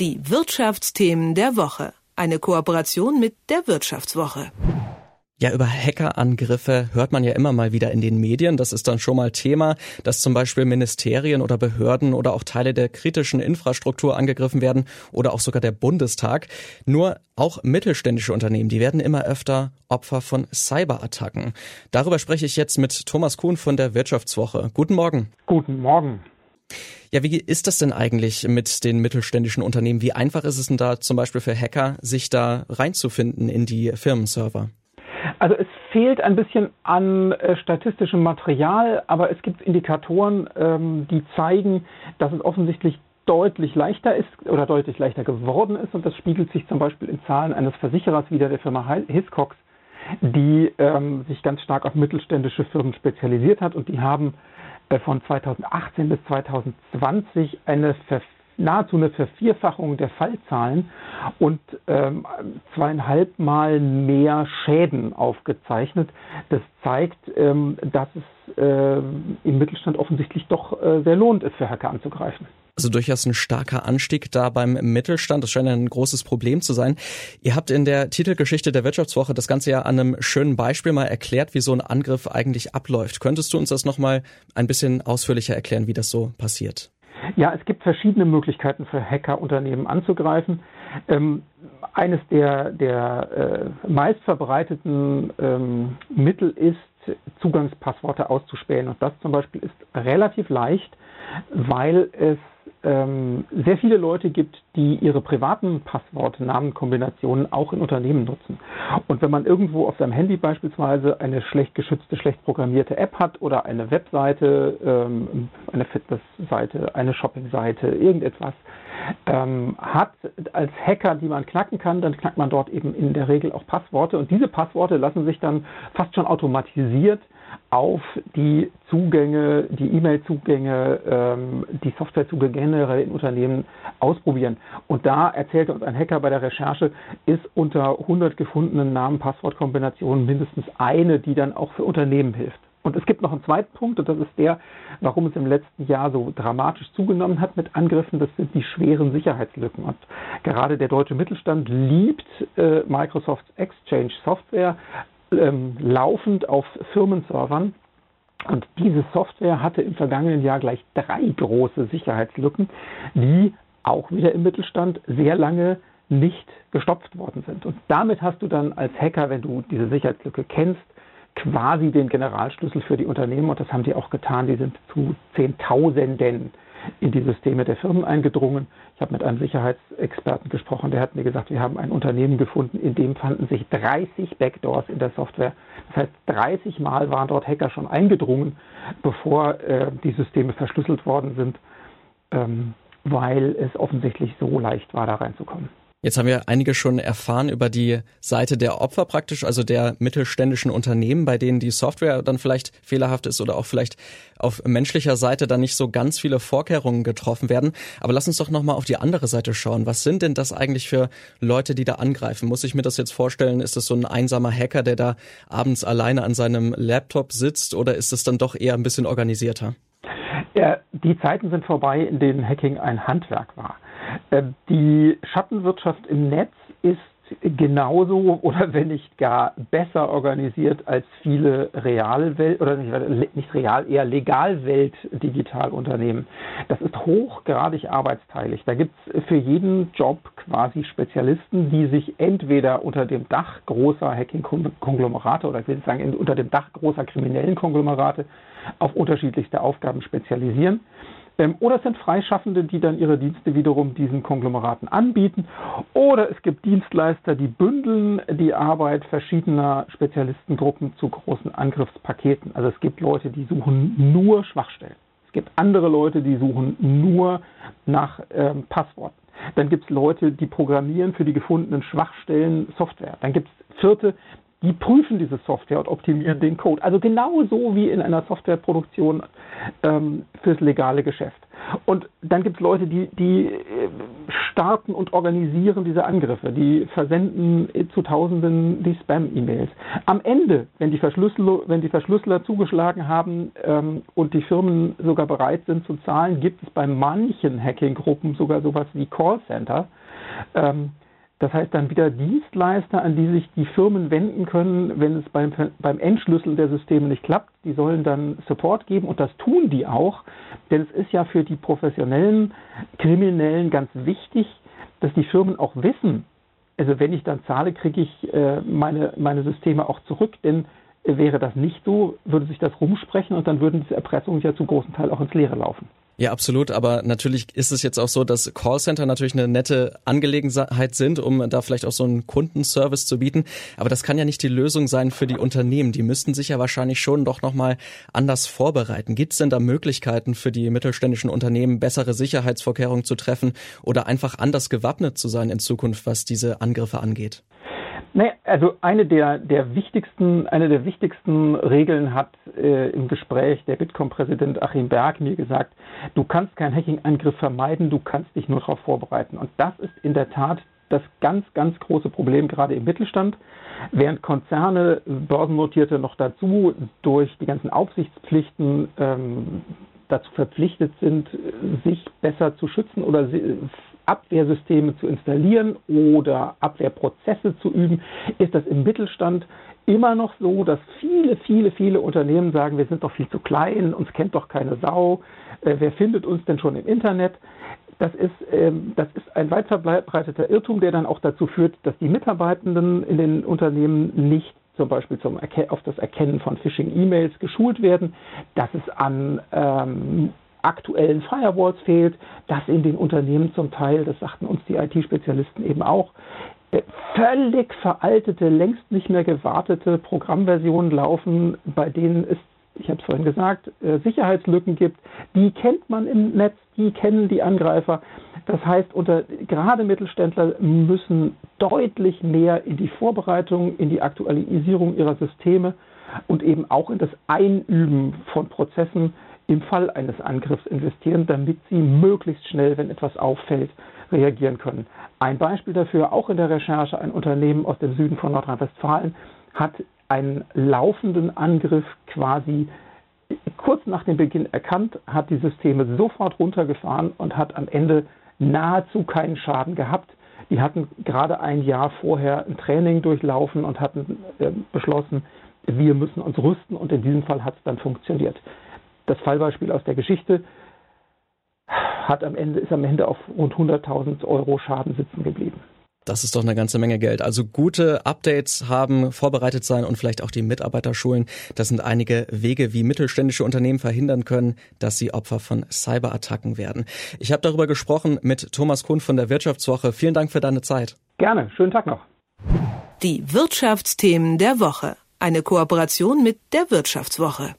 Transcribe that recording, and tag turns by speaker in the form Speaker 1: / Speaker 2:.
Speaker 1: Die Wirtschaftsthemen der Woche. Eine Kooperation mit der Wirtschaftswoche.
Speaker 2: Ja, über Hackerangriffe hört man ja immer mal wieder in den Medien. Das ist dann schon mal Thema, dass zum Beispiel Ministerien oder Behörden oder auch Teile der kritischen Infrastruktur angegriffen werden oder auch sogar der Bundestag. Nur auch mittelständische Unternehmen, die werden immer öfter Opfer von Cyberattacken. Darüber spreche ich jetzt mit Thomas Kuhn von der Wirtschaftswoche. Guten Morgen.
Speaker 3: Guten Morgen.
Speaker 2: Ja, wie ist das denn eigentlich mit den mittelständischen Unternehmen? Wie einfach ist es denn da zum Beispiel für Hacker, sich da reinzufinden in die Firmenserver?
Speaker 3: Also es fehlt ein bisschen an äh, statistischem Material, aber es gibt Indikatoren, ähm, die zeigen, dass es offensichtlich deutlich leichter ist oder deutlich leichter geworden ist. Und das spiegelt sich zum Beispiel in Zahlen eines Versicherers wieder, der Firma Hiscox, die ähm, sich ganz stark auf mittelständische Firmen spezialisiert hat. Und die haben von 2018 bis 2020 eine Ver nahezu eine Vervierfachung der Fallzahlen und ähm, zweieinhalb Mal mehr Schäden aufgezeichnet. Das zeigt, ähm, dass es äh, im Mittelstand offensichtlich doch äh, sehr lohnt ist, für Hacker anzugreifen.
Speaker 2: Also durchaus ein starker Anstieg da beim Mittelstand. Das scheint ein großes Problem zu sein. Ihr habt in der Titelgeschichte der Wirtschaftswoche das Ganze ja an einem schönen Beispiel mal erklärt, wie so ein Angriff eigentlich abläuft. Könntest du uns das nochmal ein bisschen ausführlicher erklären, wie das so passiert?
Speaker 3: Ja, es gibt verschiedene Möglichkeiten für Hackerunternehmen anzugreifen. Ähm, eines der, der äh, meistverbreiteten ähm, Mittel ist, Zugangspassworte auszuspähen. Und das zum Beispiel ist relativ leicht, weil es ähm, sehr viele Leute gibt, die ihre privaten Passwortnamenkombinationen auch in Unternehmen nutzen. Und wenn man irgendwo auf seinem Handy beispielsweise eine schlecht geschützte, schlecht programmierte App hat oder eine Webseite, ähm, eine Fitnessseite, eine Shoppingseite, irgendetwas ähm, hat als Hacker, die man knacken kann, dann knackt man dort eben in der Regel auch Passworte. Und diese Passworte lassen sich dann fast schon automatisiert auf die Zugänge, die E-Mail-Zugänge, ähm, die Softwarezugänge generell in Unternehmen ausprobieren. Und da erzählte uns ein Hacker bei der Recherche, ist unter 100 gefundenen Namen-Passwortkombinationen mindestens eine, die dann auch für Unternehmen hilft. Und es gibt noch einen zweiten Punkt, und das ist der, warum es im letzten Jahr so dramatisch zugenommen hat mit Angriffen, das sind die schweren Sicherheitslücken. Und gerade der deutsche Mittelstand liebt äh, Microsofts Exchange Software, ähm, laufend auf Firmenservern. Und diese Software hatte im vergangenen Jahr gleich drei große Sicherheitslücken, die auch wieder im Mittelstand sehr lange nicht gestopft worden sind. Und damit hast du dann als Hacker, wenn du diese Sicherheitslücke kennst, quasi den Generalschlüssel für die Unternehmen. Und das haben die auch getan. Die sind zu Zehntausenden in die Systeme der Firmen eingedrungen. Ich habe mit einem Sicherheitsexperten gesprochen, der hat mir gesagt, wir haben ein Unternehmen gefunden, in dem fanden sich 30 Backdoors in der Software. Das heißt, 30 Mal waren dort Hacker schon eingedrungen, bevor äh, die Systeme verschlüsselt worden sind, ähm, weil es offensichtlich so leicht war, da reinzukommen.
Speaker 2: Jetzt haben wir einige schon erfahren über die Seite der Opfer praktisch, also der mittelständischen Unternehmen, bei denen die Software dann vielleicht fehlerhaft ist oder auch vielleicht auf menschlicher Seite dann nicht so ganz viele Vorkehrungen getroffen werden. Aber lass uns doch nochmal auf die andere Seite schauen. Was sind denn das eigentlich für Leute, die da angreifen? Muss ich mir das jetzt vorstellen? Ist das so ein einsamer Hacker, der da abends alleine an seinem Laptop sitzt oder ist es dann doch eher ein bisschen organisierter?
Speaker 3: Die Zeiten sind vorbei, in denen Hacking ein Handwerk war. Äh, die Schattenwirtschaft im Netz ist genauso oder wenn nicht gar besser organisiert als viele Realwelt oder nicht, nicht real, eher Legalwelt Digitalunternehmen. Das ist hochgradig arbeitsteilig. Da gibt es für jeden Job quasi Spezialisten, die sich entweder unter dem Dach großer Hacking-Konglomerate oder ich will sagen unter dem Dach großer kriminellen Konglomerate auf unterschiedlichste Aufgaben spezialisieren oder es sind Freischaffende, die dann ihre Dienste wiederum diesen Konglomeraten anbieten. Oder es gibt Dienstleister, die bündeln die Arbeit verschiedener Spezialistengruppen zu großen Angriffspaketen. Also es gibt Leute, die suchen nur Schwachstellen. Es gibt andere Leute, die suchen nur nach ähm, Passworten. Dann gibt es Leute, die programmieren für die gefundenen Schwachstellen Software. Dann gibt es Vierte, die prüfen diese Software und optimieren den Code. Also genauso wie in einer Softwareproduktion ähm, fürs legale Geschäft. Und dann gibt es Leute, die, die äh, starten und organisieren diese Angriffe. Die versenden zu Tausenden die Spam-E-Mails. Am Ende, wenn die, wenn die Verschlüsseler zugeschlagen haben ähm, und die Firmen sogar bereit sind zu zahlen, gibt es bei manchen Hacking-Gruppen sogar sowas wie Callcenter. Ähm, das heißt dann wieder Dienstleister, an die sich die Firmen wenden können, wenn es beim, beim Entschlüsseln der Systeme nicht klappt. Die sollen dann Support geben und das tun die auch, denn es ist ja für die professionellen Kriminellen ganz wichtig, dass die Firmen auch wissen, also wenn ich dann zahle, kriege ich äh, meine, meine Systeme auch zurück, denn wäre das nicht so, würde sich das rumsprechen und dann würden diese Erpressungen ja zu großen Teil auch ins Leere laufen.
Speaker 2: Ja, absolut. Aber natürlich ist es jetzt auch so, dass Callcenter natürlich eine nette Angelegenheit sind, um da vielleicht auch so einen Kundenservice zu bieten. Aber das kann ja nicht die Lösung sein für die Unternehmen. Die müssten sich ja wahrscheinlich schon doch nochmal anders vorbereiten. Gibt es denn da Möglichkeiten für die mittelständischen Unternehmen, bessere Sicherheitsvorkehrungen zu treffen oder einfach anders gewappnet zu sein in Zukunft, was diese Angriffe angeht?
Speaker 3: Nee, also eine der, der wichtigsten, eine der wichtigsten Regeln hat äh, im Gespräch der Bitkom-Präsident Achim Berg mir gesagt, du kannst keinen Hacking-Angriff vermeiden, du kannst dich nur darauf vorbereiten. Und das ist in der Tat das ganz, ganz große Problem gerade im Mittelstand. Während Konzerne, Börsennotierte noch dazu durch die ganzen Aufsichtspflichten ähm, dazu verpflichtet sind, sich besser zu schützen oder Abwehrsysteme zu installieren oder Abwehrprozesse zu üben, ist das im Mittelstand immer noch so, dass viele, viele, viele Unternehmen sagen, wir sind doch viel zu klein, uns kennt doch keine Sau, äh, wer findet uns denn schon im Internet? Das ist, ähm, das ist ein weit verbreiteter Irrtum, der dann auch dazu führt, dass die Mitarbeitenden in den Unternehmen nicht zum Beispiel zum auf das Erkennen von Phishing-E-Mails geschult werden, dass es an ähm, aktuellen Firewalls fehlt, dass in den Unternehmen zum Teil, das sagten uns die IT-Spezialisten eben auch, äh, völlig veraltete, längst nicht mehr gewartete Programmversionen laufen, bei denen es, ich habe es vorhin gesagt, äh, Sicherheitslücken gibt. Die kennt man im Netz, die kennen die Angreifer. Das heißt, unter, gerade Mittelständler müssen deutlich mehr in die Vorbereitung, in die Aktualisierung ihrer Systeme und eben auch in das Einüben von Prozessen im Fall eines Angriffs investieren, damit sie möglichst schnell, wenn etwas auffällt, reagieren können. Ein Beispiel dafür, auch in der Recherche, ein Unternehmen aus dem Süden von Nordrhein-Westfalen hat einen laufenden Angriff quasi kurz nach dem Beginn erkannt, hat die Systeme sofort runtergefahren und hat am Ende nahezu keinen Schaden gehabt. Die hatten gerade ein Jahr vorher ein Training durchlaufen und hatten äh, beschlossen, wir müssen uns rüsten und in diesem Fall hat es dann funktioniert das Fallbeispiel aus der Geschichte hat am Ende, ist am Ende auf rund 100.000 Euro Schaden sitzen geblieben.
Speaker 2: Das ist doch eine ganze Menge Geld. Also gute Updates haben, vorbereitet sein und vielleicht auch die Mitarbeiter schulen. Das sind einige Wege, wie mittelständische Unternehmen verhindern können, dass sie Opfer von Cyberattacken werden. Ich habe darüber gesprochen mit Thomas Kuhn von der Wirtschaftswoche. Vielen Dank für deine Zeit.
Speaker 3: Gerne. Schönen Tag noch.
Speaker 1: Die Wirtschaftsthemen der Woche. Eine Kooperation mit der Wirtschaftswoche.